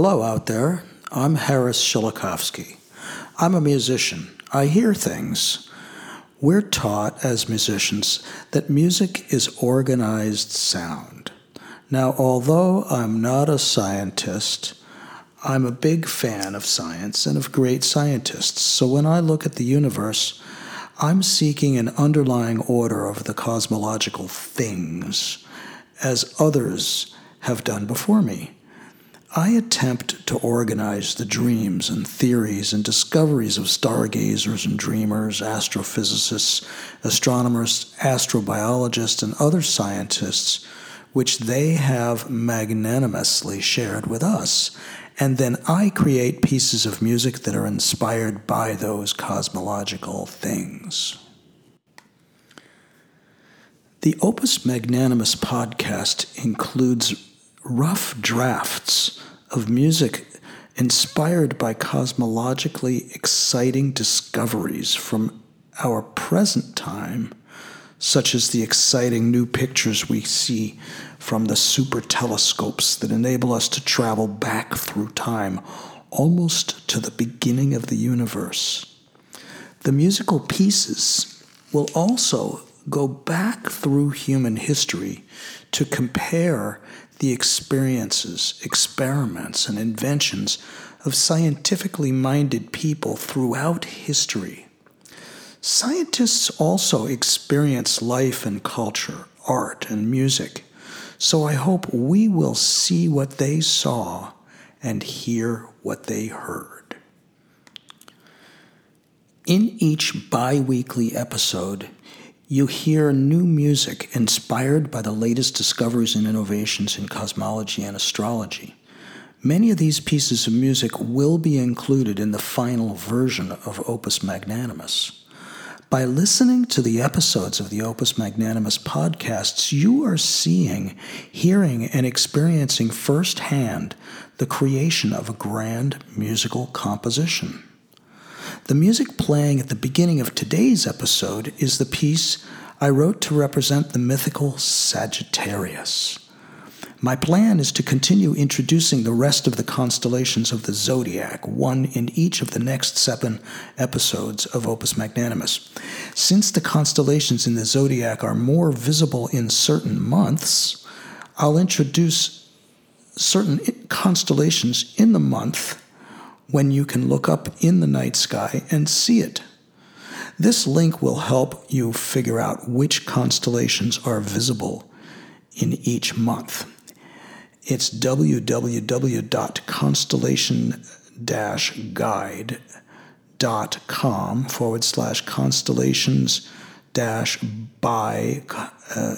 Hello out there. I'm Harris Shilakowsky. I'm a musician. I hear things. We're taught as musicians that music is organized sound. Now, although I'm not a scientist, I'm a big fan of science and of great scientists. So when I look at the universe, I'm seeking an underlying order of the cosmological things, as others have done before me. I attempt to organize the dreams and theories and discoveries of stargazers and dreamers, astrophysicists, astronomers, astrobiologists, and other scientists, which they have magnanimously shared with us. And then I create pieces of music that are inspired by those cosmological things. The Opus Magnanimous podcast includes rough drafts of music inspired by cosmologically exciting discoveries from our present time, such as the exciting new pictures we see from the super telescopes that enable us to travel back through time almost to the beginning of the universe. The musical pieces will also go back through human history to compare the experiences, experiments, and inventions of scientifically minded people throughout history. Scientists also experience life and culture, art and music, so I hope we will see what they saw and hear what they heard. In each bi weekly episode, you hear new music inspired by the latest discoveries and innovations in cosmology and astrology. Many of these pieces of music will be included in the final version of Opus Magnanimous. By listening to the episodes of the Opus Magnanimous podcasts, you are seeing, hearing, and experiencing firsthand the creation of a grand musical composition. The music playing at the beginning of today's episode is the piece I wrote to represent the mythical Sagittarius. My plan is to continue introducing the rest of the constellations of the zodiac, one in each of the next seven episodes of Opus Magnanimous. Since the constellations in the zodiac are more visible in certain months, I'll introduce certain constellations in the month when you can look up in the night sky and see it. This link will help you figure out which constellations are visible in each month. It's www.constellation-guide.com forward slash constellations dash by uh,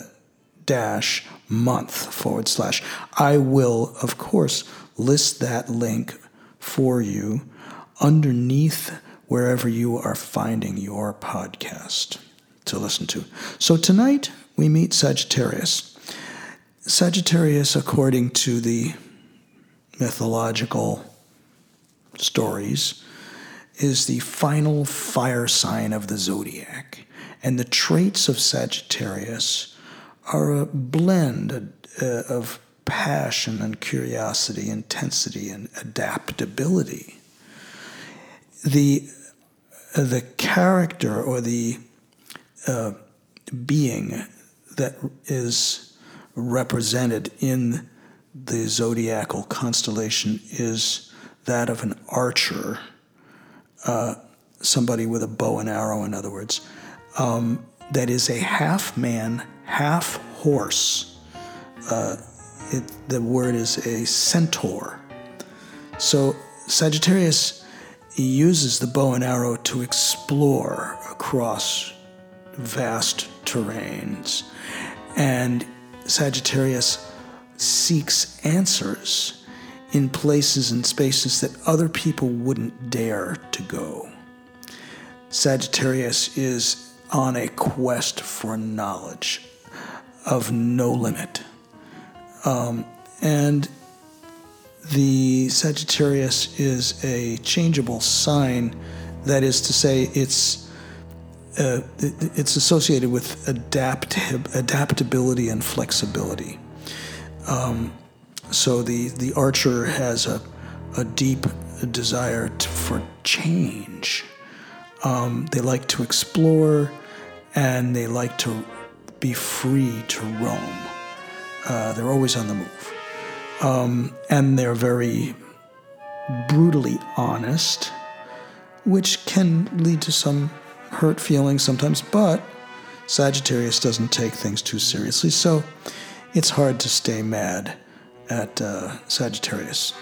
dash month forward slash. I will, of course, list that link for you underneath wherever you are finding your podcast to listen to. So tonight we meet Sagittarius. Sagittarius, according to the mythological stories, is the final fire sign of the zodiac. And the traits of Sagittarius are a blend uh, of passion and curiosity, intensity and adaptability. The, the character or the uh, being that is represented in the zodiacal constellation is that of an archer, uh, somebody with a bow and arrow, in other words, um, that is a half man, half horse. Uh, it, the word is a centaur. So Sagittarius uses the bow and arrow to explore across vast terrains. And Sagittarius seeks answers in places and spaces that other people wouldn't dare to go. Sagittarius is on a quest for knowledge of no limit. Um, and the Sagittarius is a changeable sign. That is to say, it's uh, it's associated with adaptab- adaptability and flexibility. Um, so the the archer has a a deep desire to, for change. Um, they like to explore and they like to be free to roam. Uh, they're always on the move. Um, and they're very brutally honest, which can lead to some hurt feelings sometimes, but Sagittarius doesn't take things too seriously, so it's hard to stay mad at uh, Sagittarius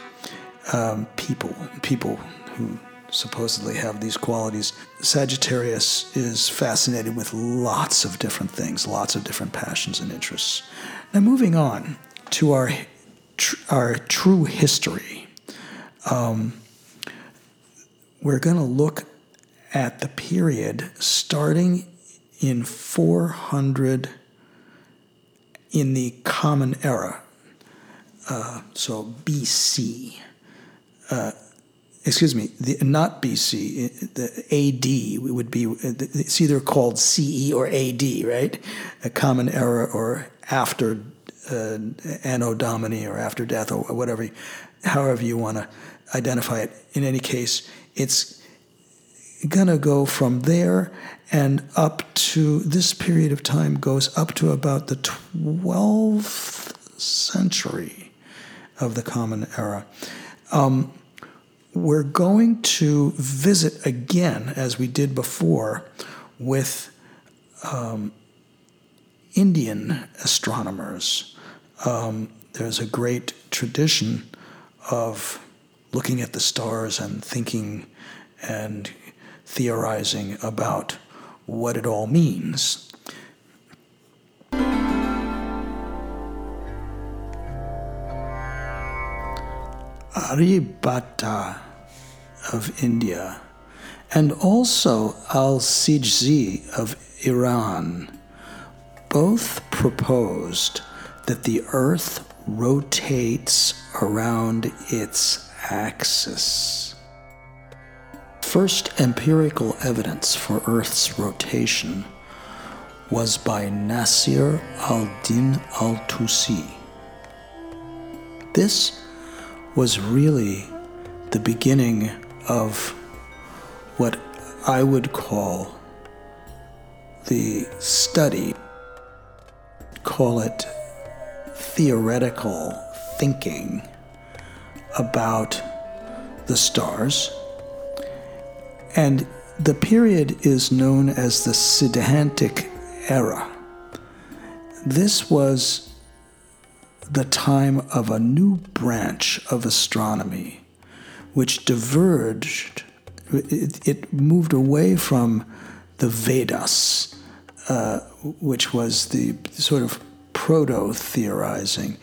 um, people, people who supposedly have these qualities. Sagittarius is fascinated with lots of different things, lots of different passions and interests. Now, moving on to our tr- our true history, um, we're going to look at the period starting in 400 in the Common Era, uh, so BC. Uh, excuse me, the, not BC, the AD would be, it's either called CE or AD, right? A Common Era or after uh, Anno Domini or after death or whatever, however you want to identify it. In any case, it's going to go from there and up to this period of time goes up to about the 12th century of the Common Era. Um, we're going to visit again, as we did before, with um, Indian astronomers. Um, there's a great tradition of looking at the stars and thinking and theorizing about what it all means. Aryabhata of India and also Al Sijzi of Iran both proposed that the Earth rotates around its axis. First empirical evidence for Earth's rotation was by Nasir al Din al Tusi. This was really the beginning of what I would call the study, call it theoretical thinking about the stars. And the period is known as the Siddhantic era. This was the time of a new branch of astronomy which diverged, it, it moved away from the Vedas, uh, which was the sort of proto theorizing.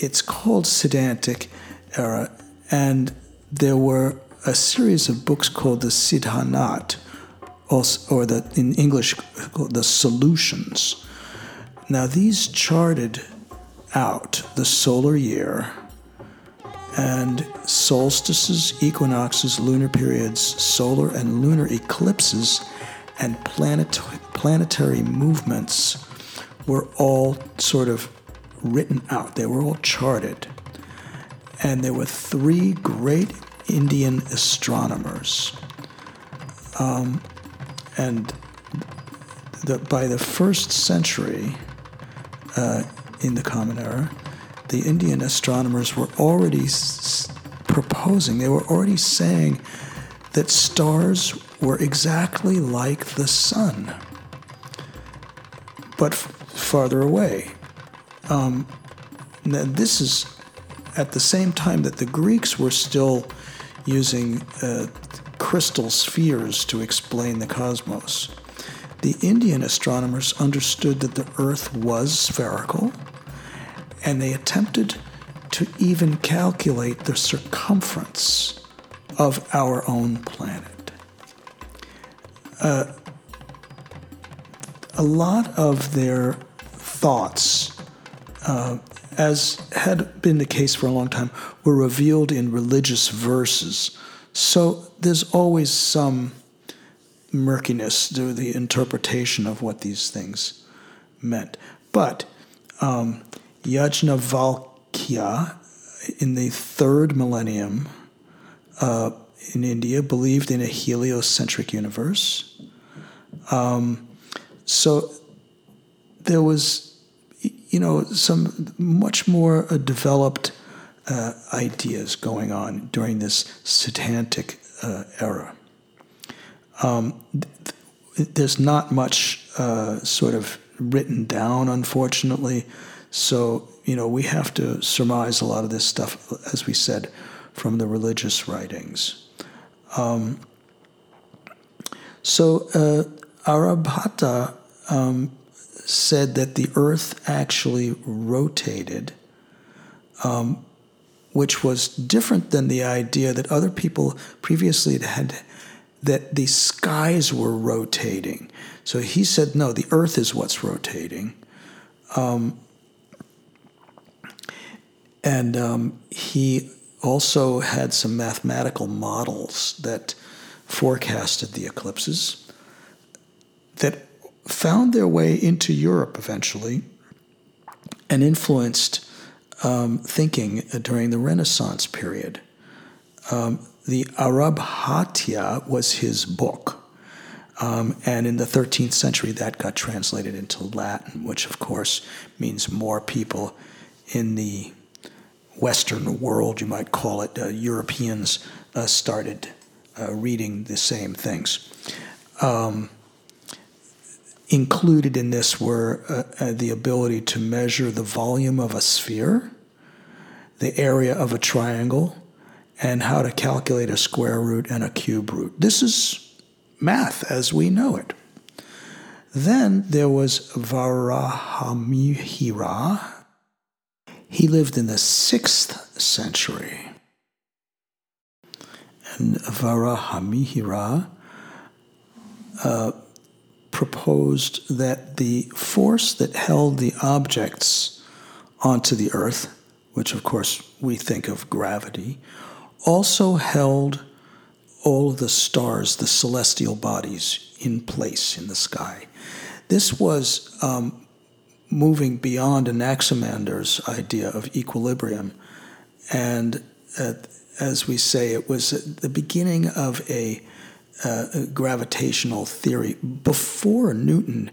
It's called Siddhantic era, and there were a series of books called the Siddhanat, or the in English called the Solutions. Now these charted out the solar year and solstices, equinoxes, lunar periods, solar and lunar eclipses, and planet- planetary movements were all sort of written out. They were all charted. And there were three great Indian astronomers. Um, and the, by the first century uh, in the Common Era, the Indian astronomers were already s- proposing, they were already saying that stars were exactly like the sun, but f- farther away. Um, this is at the same time that the Greeks were still using uh, crystal spheres to explain the cosmos. The Indian astronomers understood that the Earth was spherical and they attempted to even calculate the circumference of our own planet. Uh, a lot of their thoughts, uh, as had been the case for a long time, were revealed in religious verses. So there's always some murkiness to the interpretation of what these things meant. But um, Yajnavalkya in the third millennium uh, in India believed in a heliocentric universe. Um, so there was, you know, some much more uh, developed uh, ideas going on during this Siddhantic uh, era. Um, th- there's not much uh, sort of written down, unfortunately. So, you know, we have to surmise a lot of this stuff, as we said, from the religious writings. Um, so, uh, Aryabhata um, said that the earth actually rotated, um, which was different than the idea that other people previously had that the skies were rotating. So he said, no, the earth is what's rotating. Um, and um, he also had some mathematical models that forecasted the eclipses that found their way into Europe eventually and influenced um, thinking during the Renaissance period. Um, the Aryabhatya was his book. Um, and in the 13th century, that got translated into Latin, which of course means more people in the Western world, you might call it, uh, Europeans uh, started uh, reading the same things. Um, included in this were uh, uh, the ability to measure the volume of a sphere, the area of a triangle, and how to calculate a square root and a cube root. This is math as we know it. Then there was Varahamihira. He lived in the sixth century. And Varahamihira uh, proposed that the force that held the objects onto the earth, which of course we think of gravity, also held all of the stars, the celestial bodies, in place in the sky. This was um, moving beyond Anaximander's idea of equilibrium. And uh, as we say, it was the beginning of a, uh, a gravitational theory before Newton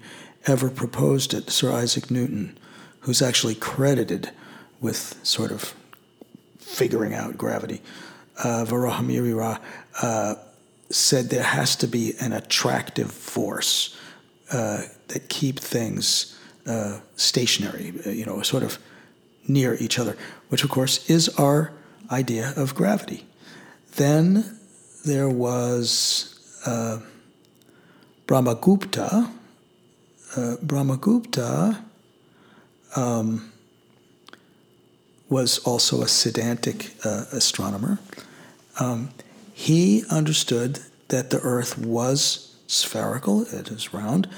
ever proposed it. Sir Isaac Newton, who's actually credited with sort of figuring out gravity, uh, Varahamihira uh, said there has to be an attractive force uh, that keep things uh, stationary, uh, you know, sort of near each other, which of course is our idea of gravity. Then there was uh, Brahmagupta. Uh, Brahmagupta um, was also a Siddhantic uh, astronomer. Um, he understood that the Earth was spherical, it is round,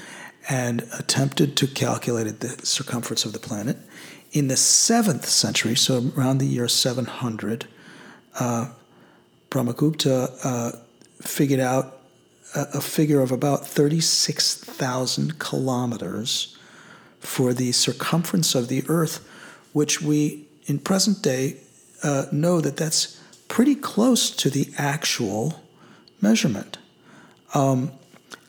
and attempted to calculate the circumference of the planet. In the seventh century, so around the year 700, uh, Brahmagupta uh, figured out a, a, figure of about 36,000 kilometers for the circumference of the Earth, which we in present day uh, know that that's pretty close to the actual measurement. Um,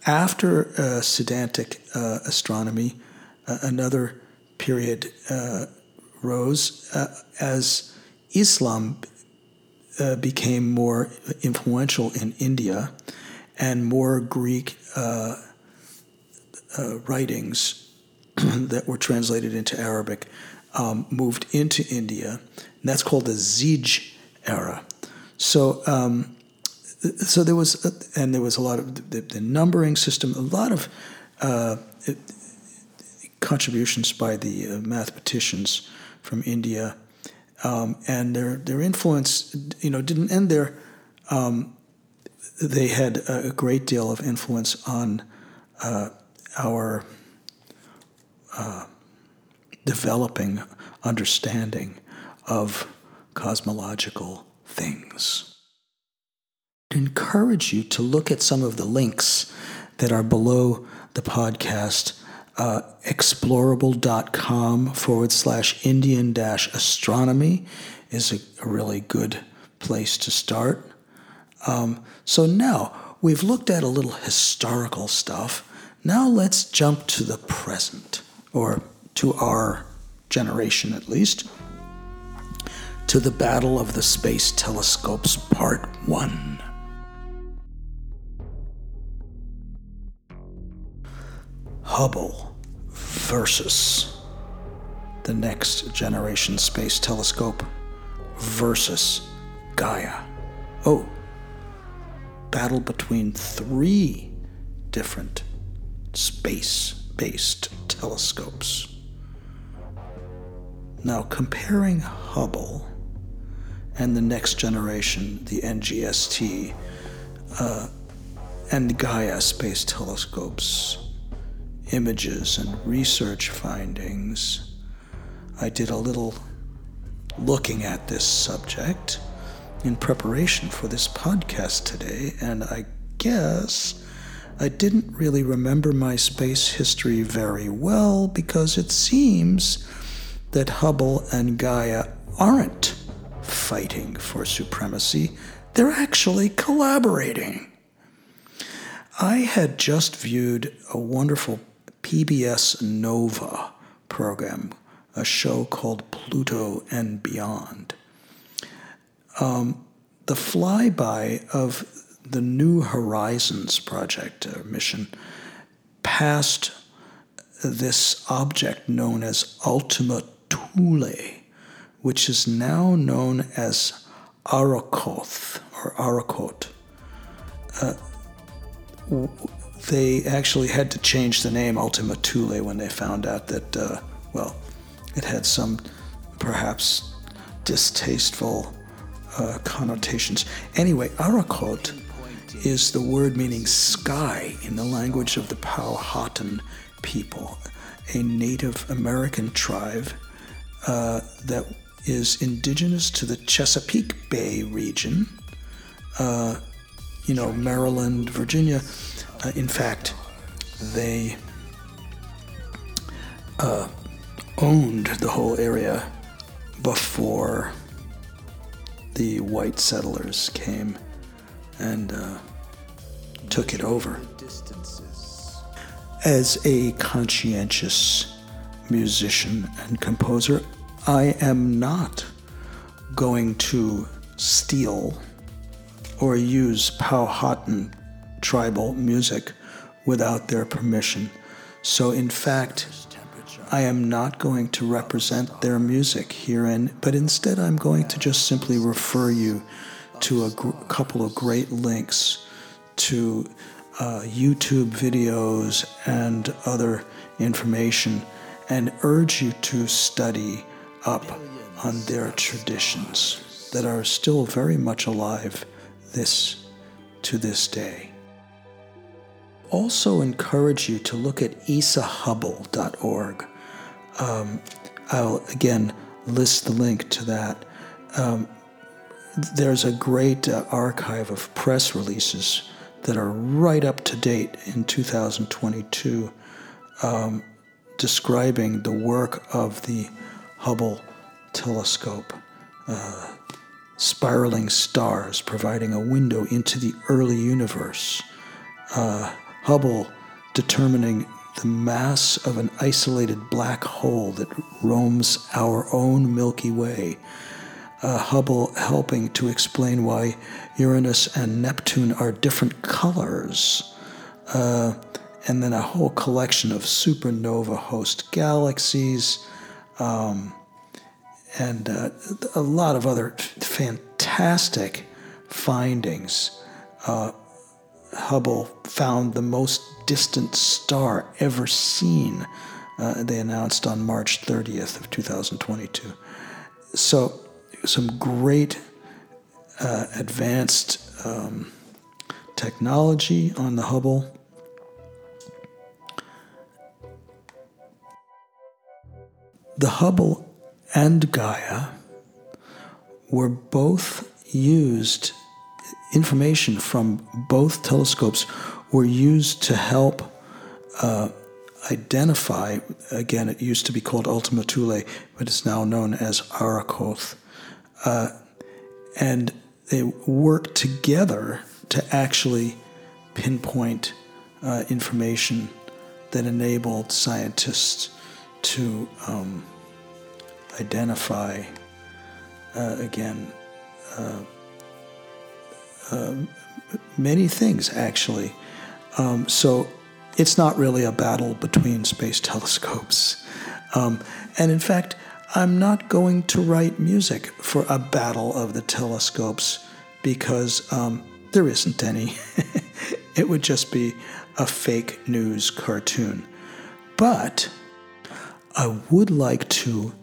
after uh, Siddhantic uh, astronomy, uh, another period uh, rose uh, as Islam became more influential in India and more Greek writings that were translated into Arabic um, moved into India. And that's called the Zij era. So, um, so there was, a, and there was a lot of the, the numbering system, a lot of uh, contributions by the uh, mathematicians from India, um, and their their influence, you know, didn't end there. Um, they had a great deal of influence on uh, our uh, developing understanding of cosmological things. Encourage you to look at some of the links that are below the podcast. Uh, explorable.com forward slash Indian dash astronomy is a, a really good place to start. Um, so now we've looked at a little historical stuff. Now let's jump to the present, or to our generation at least, to the Battle of the Space Telescopes Part 1. Hubble versus the Next Generation Space Telescope versus Gaia. Oh, battle between three different space based telescopes. Now, comparing Hubble and the next generation, the NGST, uh, and Gaia space telescopes, images and research findings, I did a little looking at this subject in preparation for this podcast today, and I guess I didn't really remember my space history very well because it seems that Hubble and Gaia aren't fighting for supremacy, they're actually collaborating. I had just viewed a wonderful PBS Nova program, a show called Pluto and Beyond. Um, the flyby of the New Horizons project uh, mission passed this object known as Ultima Thule, which is now known as Arrokoth or Arrokoth. Uh, they actually had to change the name Ultima Thule when they found out that, uh, well, it had some perhaps distasteful uh, connotations. Anyway, Arrokoth is the word meaning sky in the language of the Powhatan people, a Native American tribe uh, that is indigenous to the Chesapeake Bay region, uh, you know, Maryland, Virginia. Uh, in fact, they uh, owned the whole area before the white settlers came and uh, took it over. As a conscientious musician and composer, I am not going to steal or use Powhatan tribal music without their permission. So, in fact, I am not going to represent their music herein, but instead I'm going to just simply refer you to a gr- couple of great links to uh, YouTube videos and other information and urge you to study up on their traditions that are still very much alive this to this day. Also encourage you to look at esahubble.org. Um, I'll again list the link to that. Um, there's a great uh, archive of press releases that are right up to date in 2022 um, describing the work of the Hubble telescope, uh, spiraling stars providing a window into the early universe, uh, Hubble determining the mass of an isolated black hole that roams our own Milky Way. Uh, Hubble helping to explain why Uranus and Neptune are different colors. Uh, and then a whole collection of supernova host galaxies, um, and uh, a lot of other fantastic findings. Uh, Hubble found the most distant star ever seen. Uh, they announced on March 30th of 2022. So, some great uh, advanced um, technology on the Hubble. The Hubble and Gaia were both used, information from both telescopes were used to help uh, identify, again, it used to be called Ultima Thule, but it's now known as Arrokoth, Uh, and they worked together to actually pinpoint uh, information that enabled scientists to um, identify, uh, again, uh, um, many things actually. Um, so it's not really a battle between space telescopes. Um, and in fact, I'm not going to write music for a battle of the telescopes because um, there isn't any. it would just be a fake news cartoon. But I would like to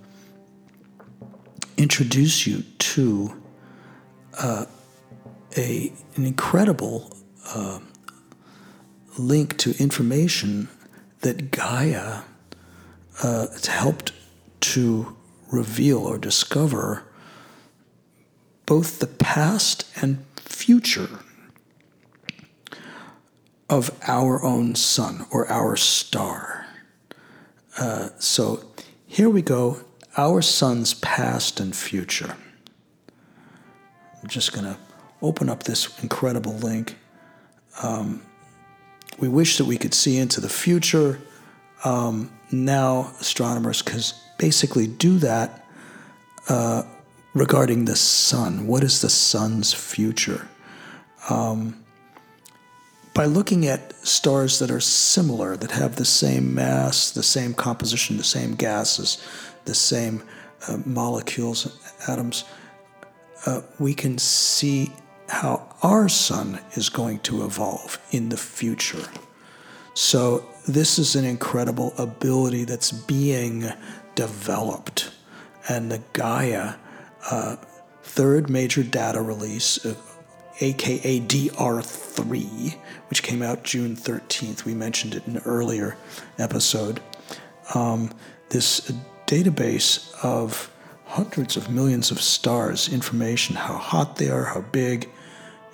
introduce you to uh, a, an incredible uh, link to information that Gaia uh, helped to reveal or discover both the past and future of our own sun or our star. Uh, so here we go our sun's past and future. I'm just going to open up this incredible link. Um, we wish that we could see into the future. Um, now, astronomers can basically do that uh, regarding the sun. What is the sun's future? Um, by looking at stars that are similar, that have the same mass, the same composition, the same gases, the same uh, molecules, atoms, uh, we can see how our sun is going to evolve in the future. So, this is an incredible ability that's being developed. And the Gaia uh, third major data release, uh, aka DR3, which came out June 13th, we mentioned it in an earlier episode. Um, this database of hundreds of millions of stars, information, how hot they are, how big,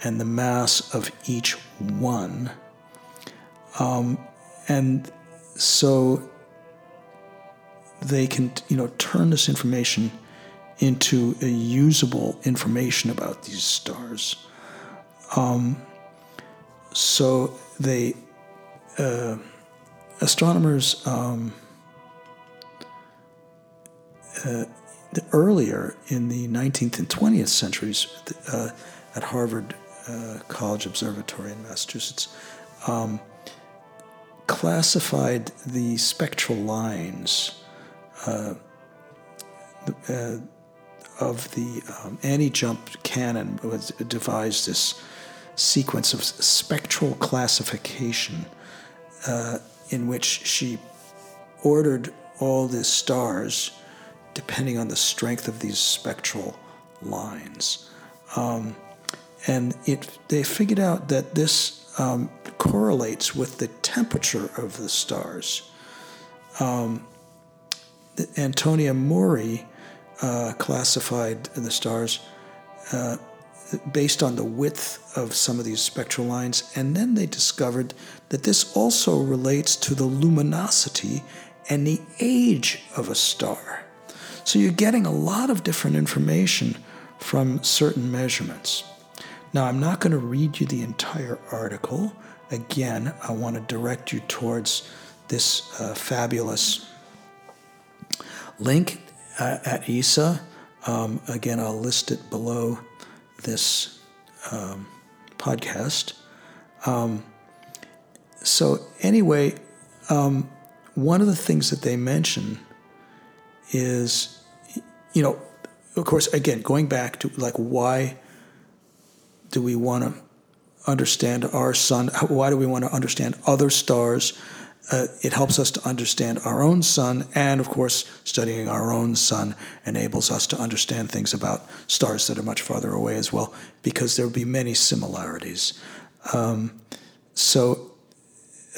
and the mass of each one. Um, and so they can, you know, turn this information into a usable information about these stars. Um, so they, uh, astronomers, um, uh, earlier in the 19th and 20th centuries uh, at Harvard uh, College Observatory in Massachusetts um, classified the spectral lines uh, uh of the um, Annie Jump Cannon was devised this sequence of spectral classification uh, in which she ordered all the stars depending on the strength of these spectral lines. Um, and it, they figured out that this um, correlates with the temperature of the stars. Um, Antonia Maury uh, classified the stars uh, based on the width of some of these spectral lines, and then they discovered that this also relates to the luminosity and the age of a star. So you're getting a lot of different information from certain measurements. Now, I'm not going to read you the entire article. Again, I want to direct you towards this uh, fabulous link uh, at ESA. Um, again, I'll list it below this um, podcast. Um, so, anyway, um, one of the things that they mention is you know, of course, again, going back to like why do we want to understand our sun? Why do we want to understand other stars? Uh, it helps us to understand our own sun, and of course, studying our own sun enables us to understand things about stars that are much farther away as well, because there will be many similarities. Um, so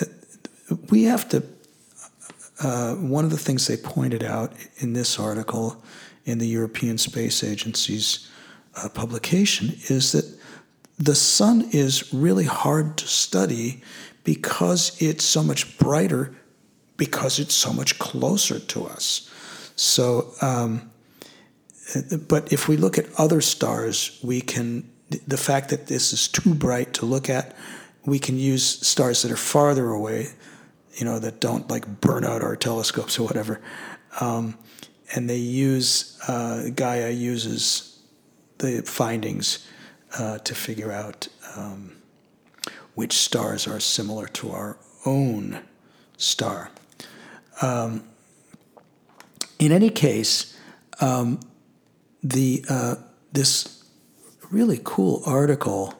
uh, we have to. Uh, one of the things they pointed out in this article in the European Space Agency's uh, publication is that the sun is really hard to study because it's so much brighter, because it's so much closer to us. So, um, but if we look at other stars, we can, the fact that this is too bright to look at, we can use stars that are farther away, you know, that don't like burn out our telescopes or whatever. Um, and they use, uh, Gaia uses the findings uh, to figure out um, which stars are similar to our own star. Um, in any case, um, the uh, this really cool article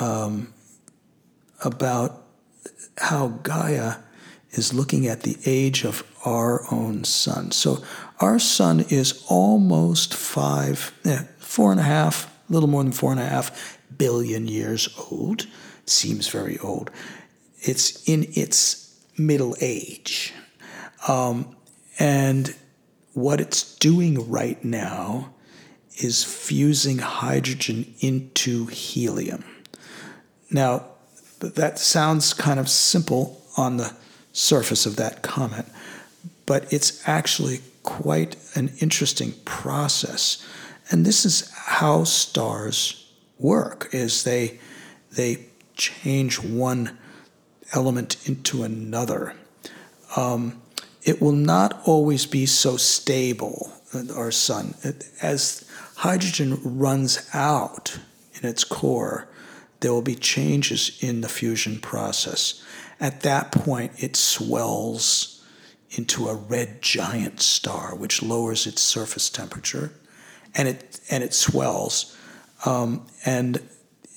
um, about how Gaia is looking at the age of our own sun. So our sun is almost five, eh, four and a half, a little more than four and a half billion years old. Seems very old. It's in its middle age. Um, and what it's doing right now is fusing hydrogen into helium. Now, that sounds kind of simple on the surface of that comment, but it's actually quite an interesting process. And this is how stars work is they they change one element into another. Um, it will not always be so stable, our sun. As hydrogen runs out in its core, there will be changes in the fusion process. At that point, it swells into a red giant star, which lowers its surface temperature, and it and it swells, um, and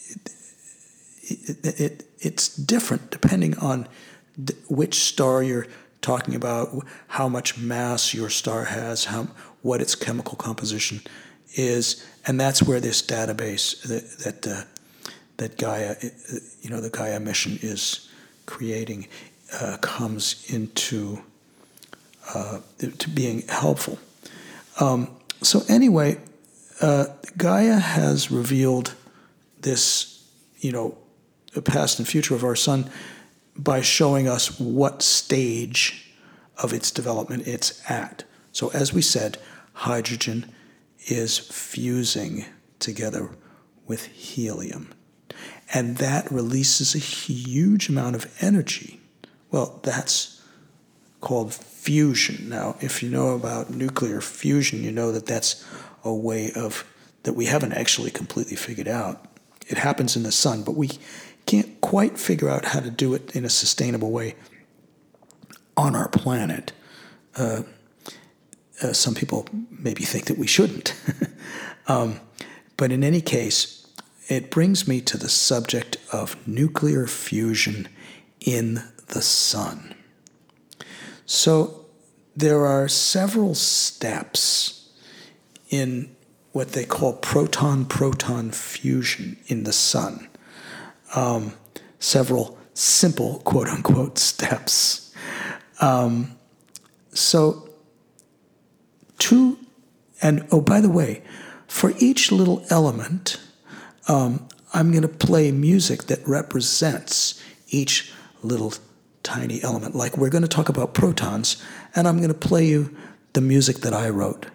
it, it, it, it's different depending on which star you're talking about how much mass your star has, how, what its chemical composition is, and that's where this database that that, uh, that Gaia, you know, the Gaia mission is creating, uh, comes into uh, to being helpful. Um, so anyway, uh, Gaia has revealed this, you know, the past and future of our sun by showing us what stage of its development it's at. So, as we said, hydrogen is fusing together with helium. And that releases a huge amount of energy. Well, that's called fusion. Now, if you know about nuclear fusion, you know that that's a way of that we haven't actually completely figured out. It happens in the sun, but we can't quite figure out how to do it in a sustainable way on our planet. Uh, uh, some people maybe think that we shouldn't. um, but in any case, it brings me to the subject of nuclear fusion in the sun. So there are several steps in what they call proton proton fusion in the sun um, several simple quote unquote steps. Um, so, two, and oh, by the way, for each little element, um, I'm going to play music that represents each little tiny element. Like we're going to talk about protons, and I'm going to play you the music that I wrote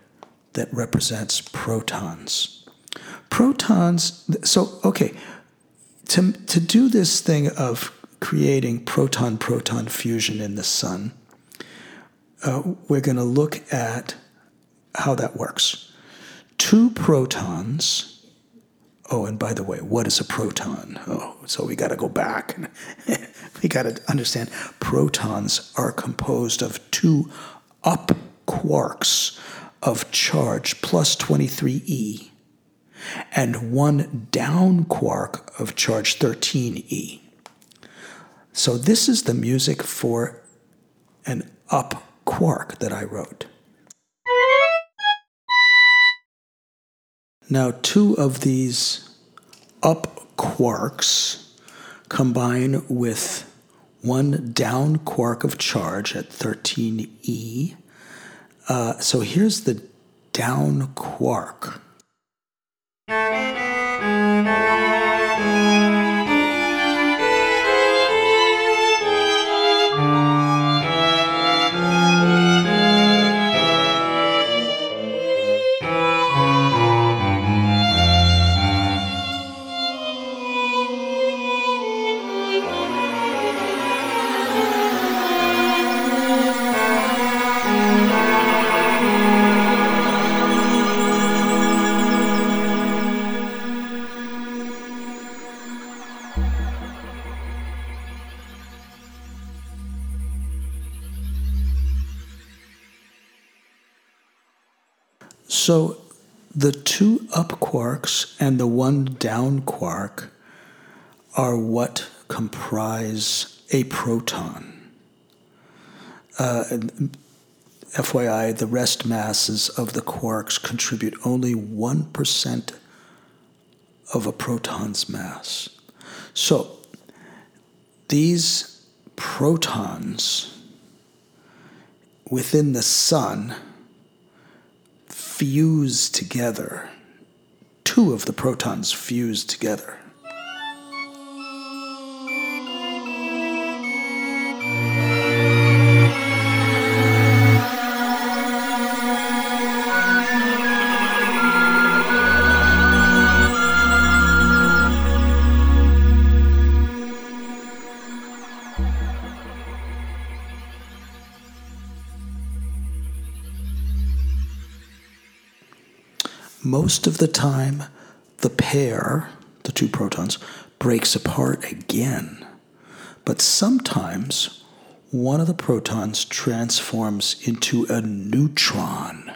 that represents protons. Protons, so, okay, to, to do this thing of creating proton proton fusion in the sun, uh, we're going to look at how that works. Two protons. Oh, and by the way, what is a proton? Oh, so we got to go back. we got to understand protons are composed of two up quarks of charge plus 23e and one down quark of charge 13e. So this is the music for an up quark that I wrote. Now, two of these up quarks combine with one down quark of charge at 13e. Uh, so here's the down quark. One down quark are what comprise a proton. Uh, FYI, the rest masses of the quarks contribute only 1% of a proton's mass. So, these protons within the sun fuse together. Two of the protons fuse together. Most of the time, the pair, the two protons, breaks apart again. But sometimes one of the protons transforms into a neutron.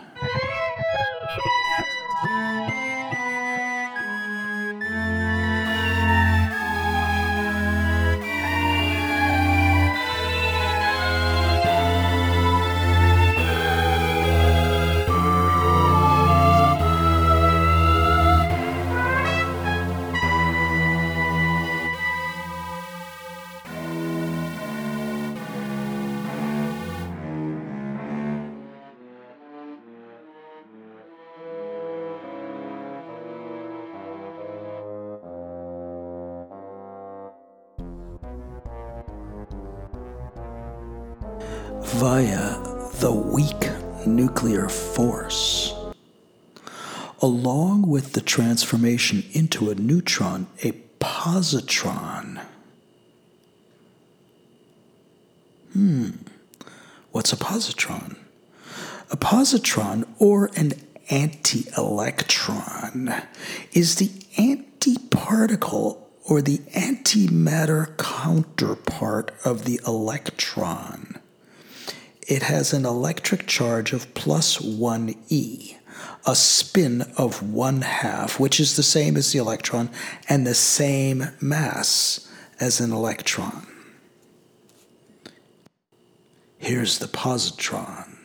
The transformation into a neutron, a positron. Hmm, what's a positron? A positron, or an anti electron, is the antiparticle or the antimatter counterpart of the electron it has an electric charge of plus 1e, a spin of one half, which is the same as the electron and the same mass as an electron. Here's the positron.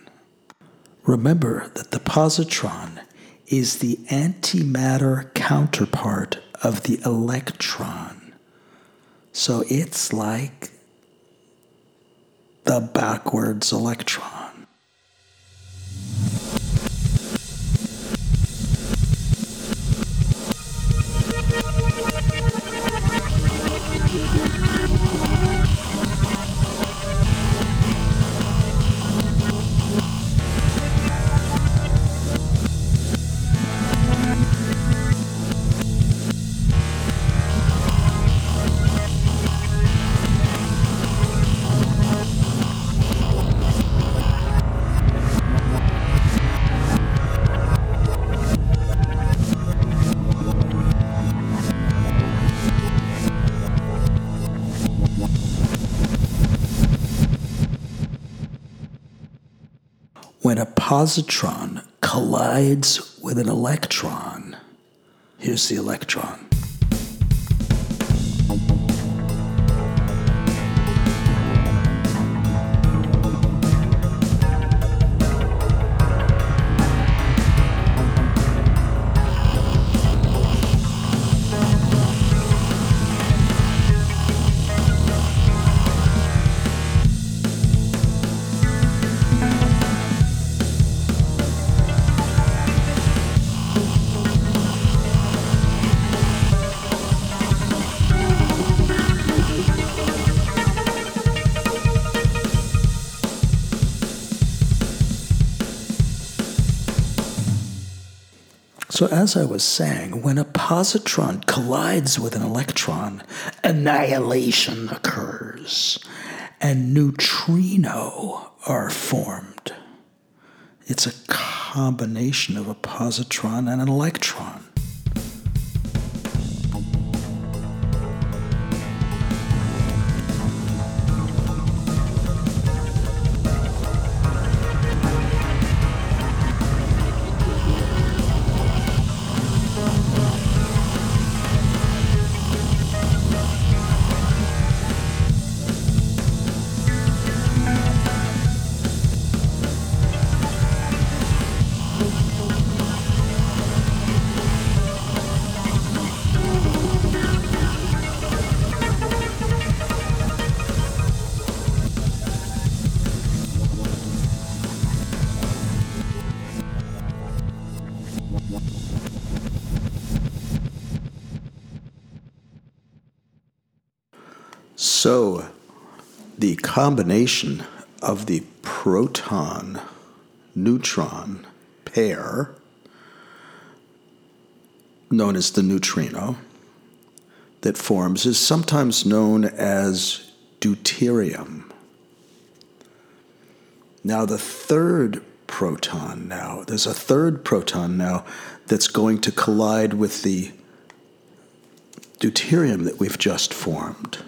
Remember that the positron is the antimatter counterpart of the electron. So it's like the backwards electron. When a positron collides with an electron, here's the electron. So, as I was saying, when a positron collides with an electron, annihilation occurs and neutrino are formed. It's a combination of a positron and an electron. So, the combination of the proton neutron pair, known as the neutrino, that forms is sometimes known as deuterium. Now, the third proton now, there's a third proton now that's going to collide with the deuterium that we've just formed.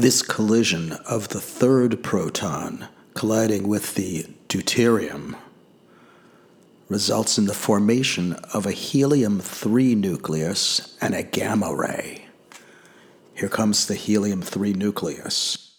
This collision of the third proton colliding with the deuterium results in the formation of a helium 3 nucleus and a gamma ray. Here comes the helium 3 nucleus.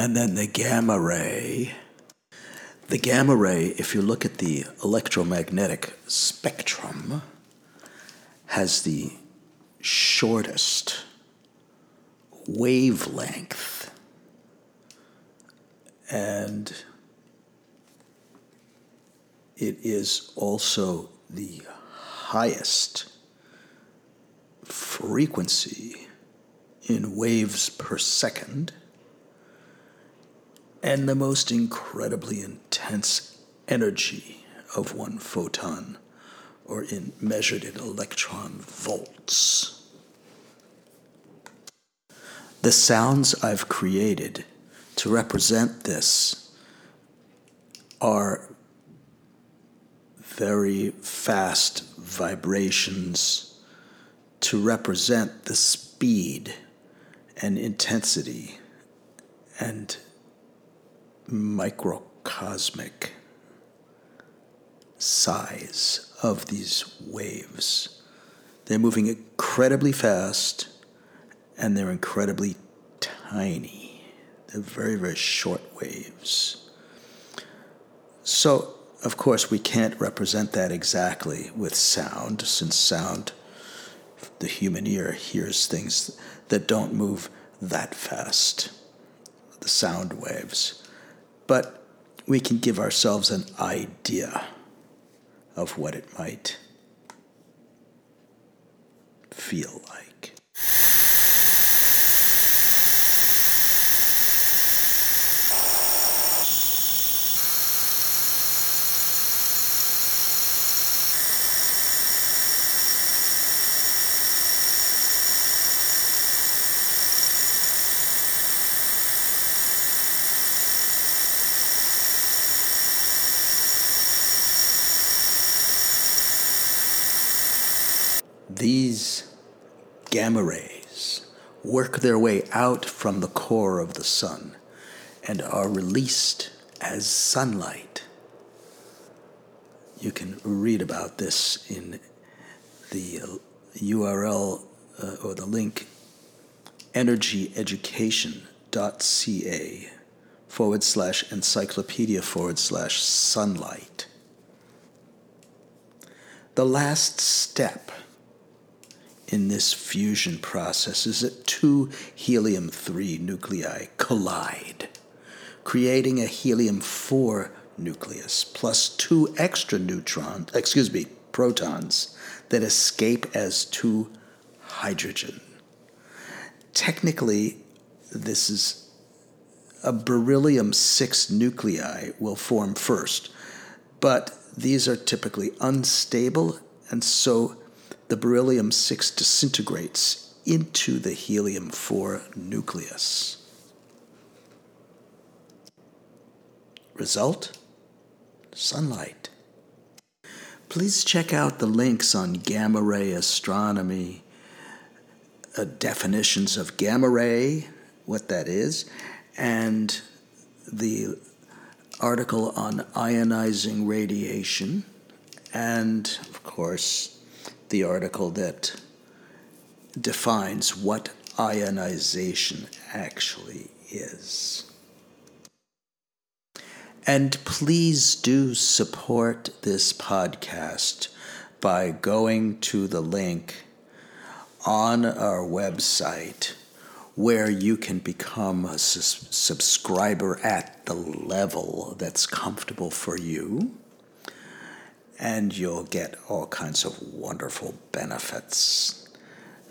And then the gamma ray. The gamma ray, if you look at the electromagnetic spectrum, has the shortest wavelength. And it is also the highest frequency in waves per second and the most incredibly intense energy of one photon, or in measured in electron volts. The sounds I've created to represent this are very fast vibrations to represent the speed and intensity and microcosmic size of these waves. They're moving incredibly fast and they're incredibly tiny. They're very, very short waves. So, of course, we can't represent that exactly with sound, since sound, the human ear hears things that don't move that fast, the sound waves. But we can give ourselves an idea of what it might feel like. These gamma rays work their way out from the core of the sun and are released as sunlight. You can read about this in the URL uh, or the link energyeducation.ca forward slash encyclopedia forward slash sunlight. The last step in this fusion process is that two helium 3 nuclei collide, creating a helium 4 nucleus plus two extra neutrons, excuse me, protons that escape as two hydrogen. Technically, this is a beryllium 6 nuclei will form first, but these are typically unstable and so the beryllium 6 disintegrates into the helium 4 nucleus. Result? Sunlight. Please check out the links on gamma ray astronomy, uh, definitions of gamma ray, what that is, and the article on ionizing radiation, and of course, the article that defines what ionization actually is. And please do support this podcast by going to the link on our website where you can become a subscriber at the level that's comfortable for you and you'll get all kinds of wonderful benefits.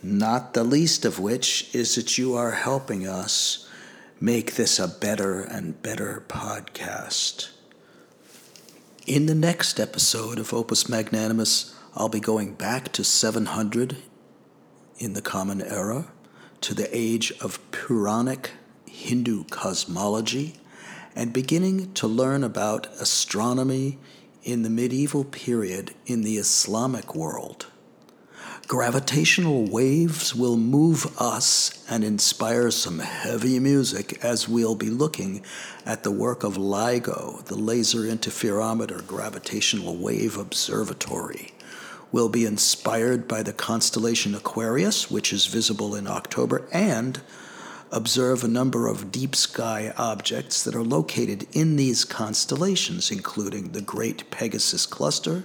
Not the least of which is that you are helping us make this a better and better podcast. In the next episode of Opus Magnanimous, I'll be going back to 700 in the Common Era, to the age of Puranic Hindu cosmology, and beginning to learn about astronomy in the medieval period in the Islamic world. Gravitational waves will move us and inspire some heavy music as we'll be looking at the work of LIGO, the Laser Interferometer Gravitational Wave Observatory. We'll be inspired by the constellation Aquarius, which is visible in October, and observe a number of deep sky objects that are located in these constellations, including the Great Pegasus Cluster,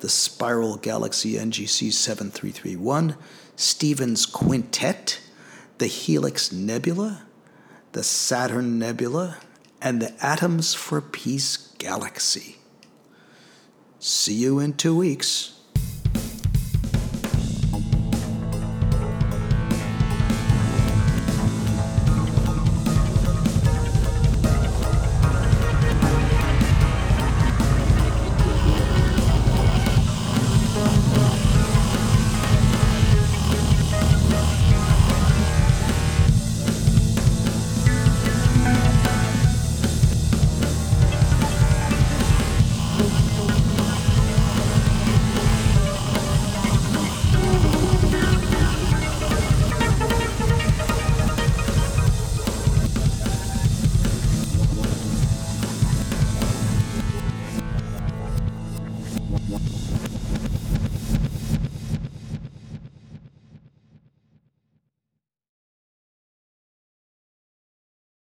the Spiral Galaxy NGC 7331, Stephan's Quintet, the Helix Nebula, the Saturn Nebula, and the Atoms for Peace Galaxy. See you in two weeks.